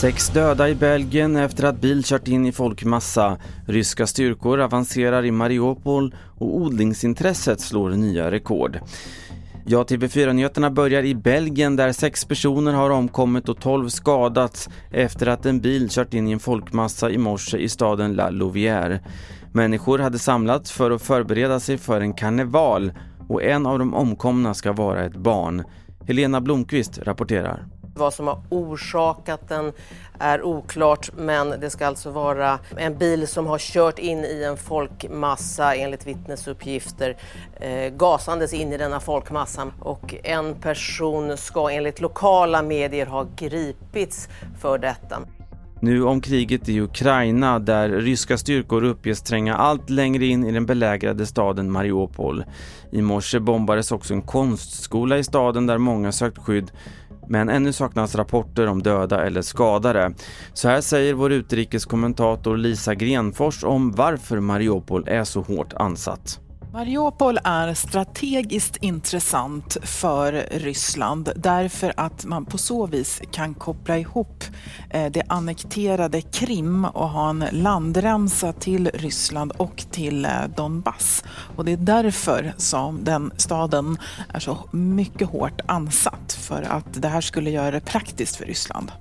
Sex döda i Belgien efter att bil kört in i folkmassa. Ryska styrkor avancerar i Mariupol och odlingsintresset slår nya rekord. Ja, TV4-nyheterna börjar i Belgien där sex personer har omkommit och tolv skadats efter att en bil kört in i en folkmassa i morse i staden La Louvière. Människor hade samlats för att förbereda sig för en karneval och en av de omkomna ska vara ett barn. Helena Blomqvist rapporterar. Vad som har orsakat den är oklart men det ska alltså vara en bil som har kört in i en folkmassa enligt vittnesuppgifter eh, gasandes in i denna folkmassa och en person ska enligt lokala medier ha gripits för detta. Nu om kriget i Ukraina där ryska styrkor uppges tränga allt längre in i den belägrade staden Mariupol. I morse bombades också en konstskola i staden där många sökt skydd men ännu saknas rapporter om döda eller skadade. Så här säger vår utrikeskommentator Lisa Grenfors om varför Mariupol är så hårt ansatt. Mariupol är strategiskt intressant för Ryssland därför att man på så vis kan koppla ihop eh, det annekterade Krim och ha en landremsa till Ryssland och till eh, Donbass. Och det är därför som den staden är så mycket hårt ansatt för att det här skulle göra det praktiskt för Ryssland.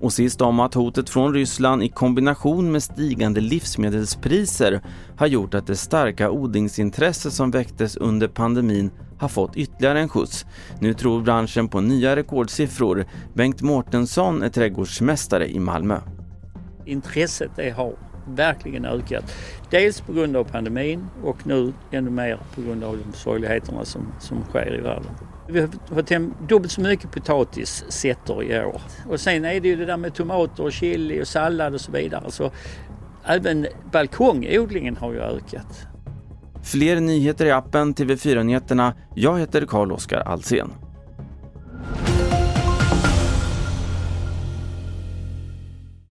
Och sist om att hotet från Ryssland i kombination med stigande livsmedelspriser har gjort att det starka odlingsintresse som väcktes under pandemin har fått ytterligare en skjuts. Nu tror branschen på nya rekordsiffror. Bengt Mårtensson är trädgårdsmästare i Malmö. Intresset det har verkligen ökat. Dels på grund av pandemin och nu ännu mer på grund av de sorgligheterna som, som sker i världen. Vi har fått hem dubbelt så mycket potatissätter i år. Och sen är det ju det där med tomater och chili och sallad och så vidare. Så även balkongodlingen har ju ökat. Fler nyheter i appen TV4 Nyheterna. Jag heter Carl-Oskar Alsen.